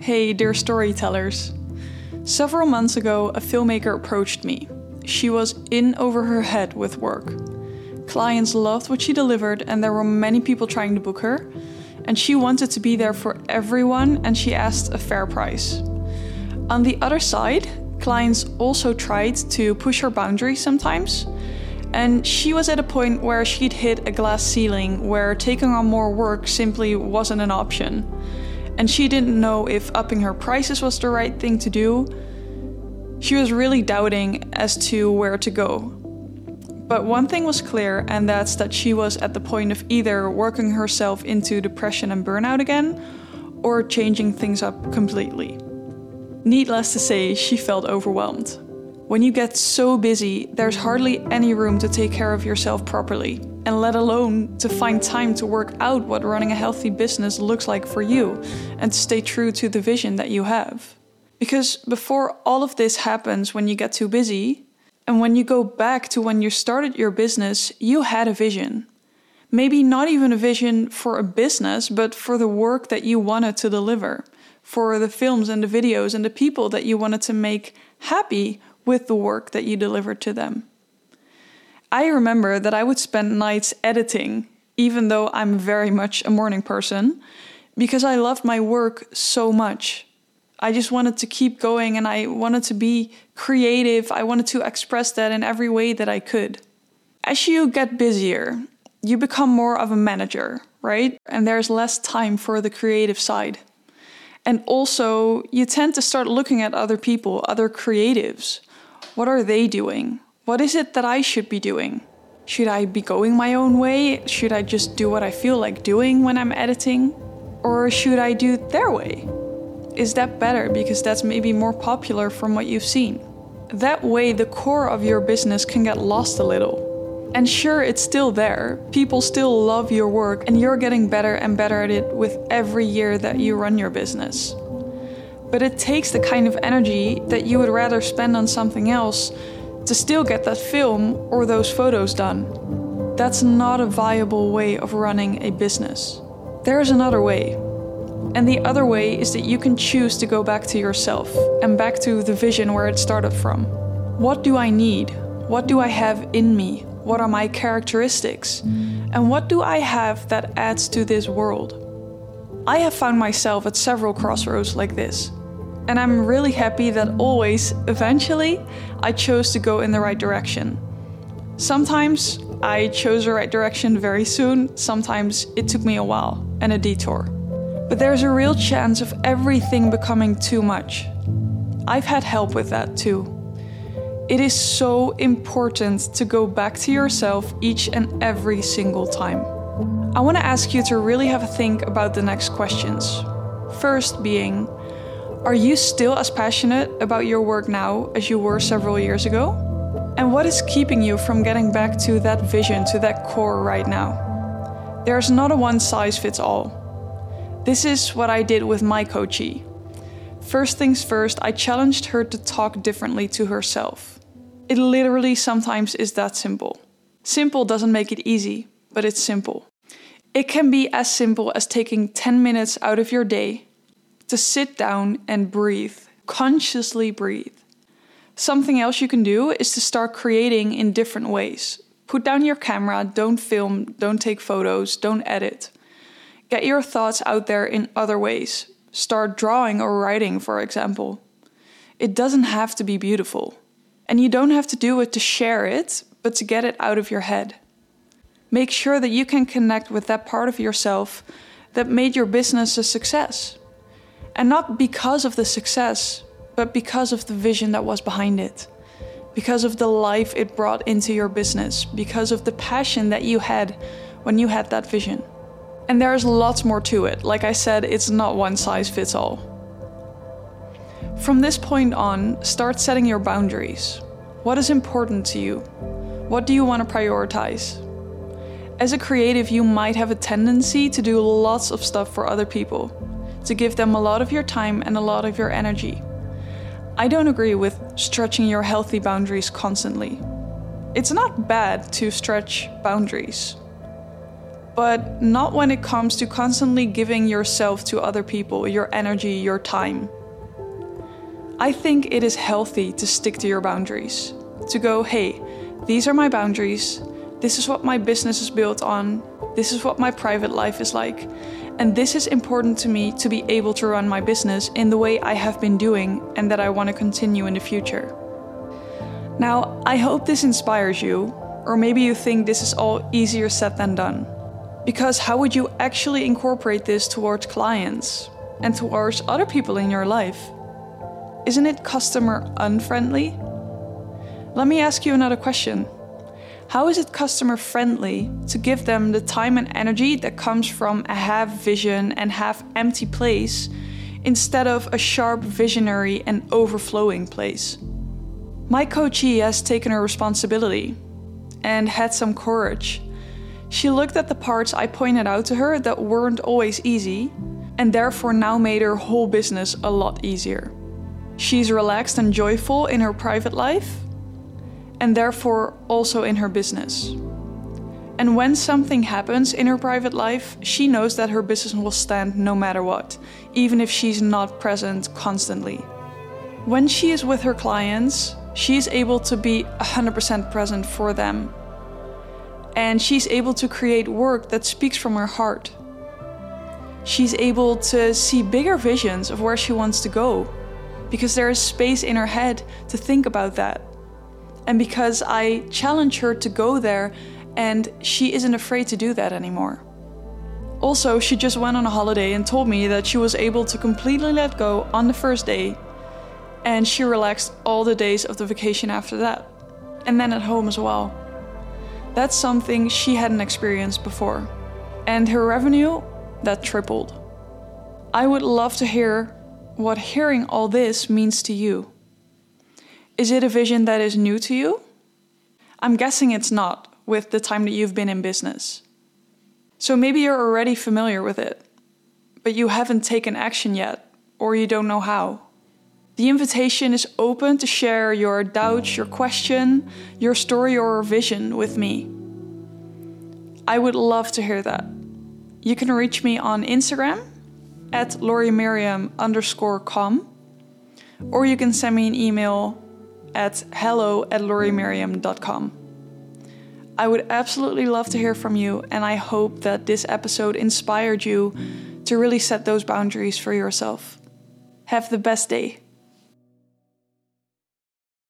Hey, dear storytellers. Several months ago, a filmmaker approached me. She was in over her head with work. Clients loved what she delivered, and there were many people trying to book her. And she wanted to be there for everyone, and she asked a fair price. On the other side, clients also tried to push her boundaries sometimes. And she was at a point where she'd hit a glass ceiling where taking on more work simply wasn't an option. And she didn't know if upping her prices was the right thing to do. She was really doubting as to where to go. But one thing was clear, and that's that she was at the point of either working herself into depression and burnout again or changing things up completely. Needless to say, she felt overwhelmed. When you get so busy, there's hardly any room to take care of yourself properly, and let alone to find time to work out what running a healthy business looks like for you and to stay true to the vision that you have. Because before all of this happens when you get too busy, and when you go back to when you started your business, you had a vision. Maybe not even a vision for a business, but for the work that you wanted to deliver for the films and the videos and the people that you wanted to make happy with the work that you delivered to them. I remember that I would spend nights editing, even though I'm very much a morning person, because I loved my work so much. I just wanted to keep going and I wanted to be creative. I wanted to express that in every way that I could. As you get busier, you become more of a manager, right? And there's less time for the creative side. And also, you tend to start looking at other people, other creatives. What are they doing? What is it that I should be doing? Should I be going my own way? Should I just do what I feel like doing when I'm editing? Or should I do their way? Is that better because that's maybe more popular from what you've seen? That way, the core of your business can get lost a little. And sure, it's still there. People still love your work, and you're getting better and better at it with every year that you run your business. But it takes the kind of energy that you would rather spend on something else to still get that film or those photos done. That's not a viable way of running a business. There is another way. And the other way is that you can choose to go back to yourself and back to the vision where it started from. What do I need? What do I have in me? What are my characteristics? And what do I have that adds to this world? I have found myself at several crossroads like this. And I'm really happy that always, eventually, I chose to go in the right direction. Sometimes I chose the right direction very soon, sometimes it took me a while and a detour. But there's a real chance of everything becoming too much. I've had help with that too. It is so important to go back to yourself each and every single time. I want to ask you to really have a think about the next questions. First, being Are you still as passionate about your work now as you were several years ago? And what is keeping you from getting back to that vision, to that core right now? There's not a one size fits all. This is what I did with my coachee. First things first, I challenged her to talk differently to herself. It literally sometimes is that simple. Simple doesn't make it easy, but it's simple. It can be as simple as taking 10 minutes out of your day to sit down and breathe, consciously breathe. Something else you can do is to start creating in different ways. Put down your camera, don't film, don't take photos, don't edit. Get your thoughts out there in other ways. Start drawing or writing, for example. It doesn't have to be beautiful. And you don't have to do it to share it, but to get it out of your head. Make sure that you can connect with that part of yourself that made your business a success. And not because of the success, but because of the vision that was behind it. Because of the life it brought into your business. Because of the passion that you had when you had that vision. And there's lots more to it. Like I said, it's not one size fits all. From this point on, start setting your boundaries. What is important to you? What do you want to prioritize? As a creative, you might have a tendency to do lots of stuff for other people, to give them a lot of your time and a lot of your energy. I don't agree with stretching your healthy boundaries constantly. It's not bad to stretch boundaries. but not when it comes to constantly giving yourself to other people, your energy, your time. I think it is healthy to stick to your boundaries, to go, hey, these are my boundaries, this is what my business is built on, this is what my private life is like, and this is important to me to be able to run my business in the way I have been doing and that I want to continue in the future. Now, I hope this inspires you, or maybe you think this is all easier said than done. Because how would you actually incorporate this towards clients and towards other people in your life? Isn't it customer unfriendly? Let me ask you another question. How is it customer friendly to give them the time and energy that comes from a half vision and half empty place instead of a sharp visionary and overflowing place? My coachee has taken her responsibility and had some courage. She looked at the parts I pointed out to her that weren't always easy and therefore now made her whole business a lot easier. She's relaxed and joyful in her private life and therefore also in her business. And when something happens in her private life, she knows that her business will stand no matter what, even if she's not present constantly. When she is with her clients, she is able to be 100% present for them. And she's able to create work that speaks from her heart. She's able to see bigger visions of where she wants to go because there is space in her head to think about that and because I challenge her to go there and she isn't afraid to do that anymore. Also, she just went on a holiday and told me that she was able to completely let go on the first day and she relaxed all the days of the vacation after that, and then at home as well. That's something she hadn't experienced before. And her revenue, that tripled. I would love to hear what hearing all this means to you. Is it a vision that is new to you? I'm guessing it's not with the time that you've been in business. So maybe you're already familiar with it, but you haven't taken action yet, or you don't know how. The invitation is open to share your doubts, your question, your story, or vision with me. I would love to hear that. You can reach me on Instagram at laurimiriam underscore com, or you can send me an email at hello at laurimiriam.com. I would absolutely love to hear from you, and I hope that this episode inspired you to really set those boundaries for yourself. Have the best day.